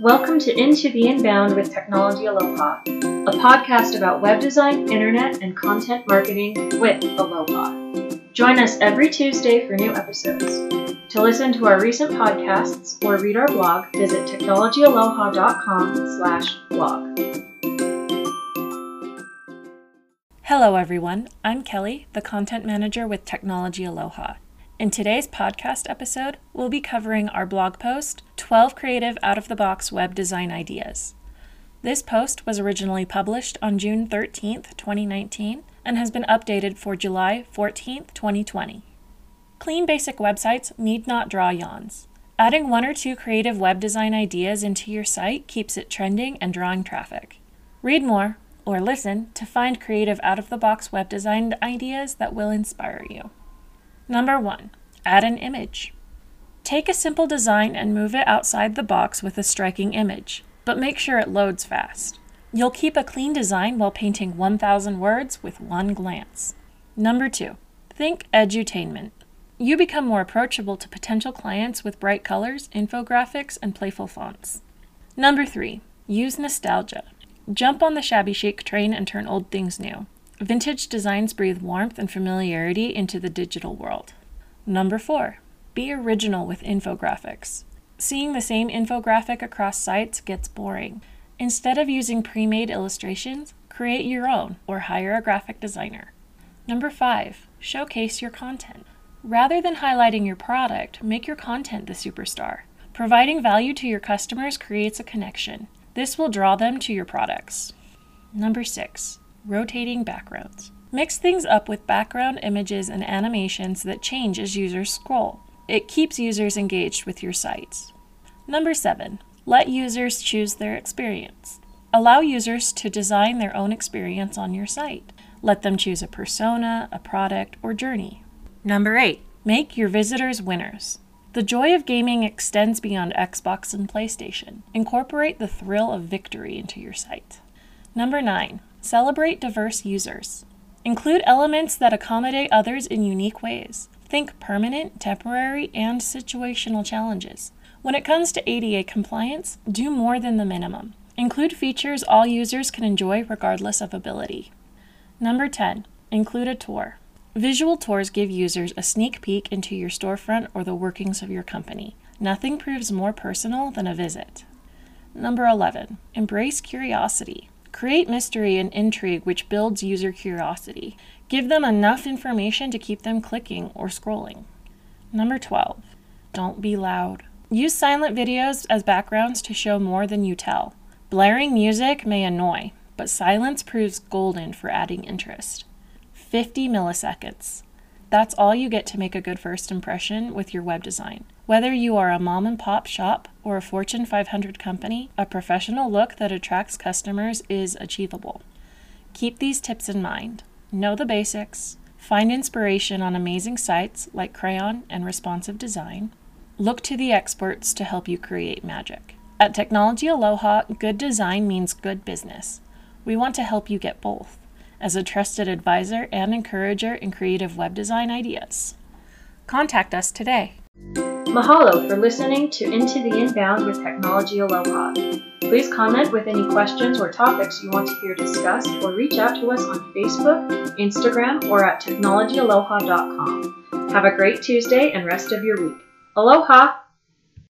Welcome to Into the Inbound with Technology Aloha, a podcast about web design, internet, and content marketing with Aloha. Join us every Tuesday for new episodes. To listen to our recent podcasts or read our blog, visit technologyaloha.com slash blog. Hello, everyone. I'm Kelly, the content manager with Technology Aloha. In today's podcast episode, we'll be covering our blog post 12 Creative Out of the Box Web Design Ideas. This post was originally published on June 13th, 2019, and has been updated for July 14th, 2020. Clean basic websites need not draw yawns. Adding one or two creative web design ideas into your site keeps it trending and drawing traffic. Read more or listen to find creative out of the box web design ideas that will inspire you. Number one, add an image. Take a simple design and move it outside the box with a striking image, but make sure it loads fast. You'll keep a clean design while painting 1,000 words with one glance. Number two, think edutainment. You become more approachable to potential clients with bright colors, infographics, and playful fonts. Number three, use nostalgia. Jump on the shabby chic train and turn old things new. Vintage designs breathe warmth and familiarity into the digital world. Number four, be original with infographics. Seeing the same infographic across sites gets boring. Instead of using pre made illustrations, create your own or hire a graphic designer. Number five, showcase your content. Rather than highlighting your product, make your content the superstar. Providing value to your customers creates a connection. This will draw them to your products. Number six, rotating backgrounds. Mix things up with background images and animations that change as users scroll. It keeps users engaged with your sites. Number seven, let users choose their experience. Allow users to design their own experience on your site. Let them choose a persona, a product, or journey. Number eight, make your visitors winners. The joy of gaming extends beyond Xbox and PlayStation. Incorporate the thrill of victory into your site. Number nine, Celebrate diverse users. Include elements that accommodate others in unique ways. Think permanent, temporary, and situational challenges. When it comes to ADA compliance, do more than the minimum. Include features all users can enjoy regardless of ability. Number 10. Include a tour. Visual tours give users a sneak peek into your storefront or the workings of your company. Nothing proves more personal than a visit. Number 11. Embrace curiosity. Create mystery and intrigue which builds user curiosity. Give them enough information to keep them clicking or scrolling. Number 12. Don't be loud. Use silent videos as backgrounds to show more than you tell. Blaring music may annoy, but silence proves golden for adding interest. 50 milliseconds. That's all you get to make a good first impression with your web design. Whether you are a mom and pop shop or a Fortune 500 company, a professional look that attracts customers is achievable. Keep these tips in mind. Know the basics. Find inspiration on amazing sites like Crayon and Responsive Design. Look to the experts to help you create magic. At Technology Aloha, good design means good business. We want to help you get both as a trusted advisor and encourager in creative web design ideas. Contact us today. Mahalo for listening to Into the Inbound with Technology Aloha. Please comment with any questions or topics you want to hear discussed or reach out to us on Facebook, Instagram, or at technologyaloha.com. Have a great Tuesday and rest of your week. Aloha!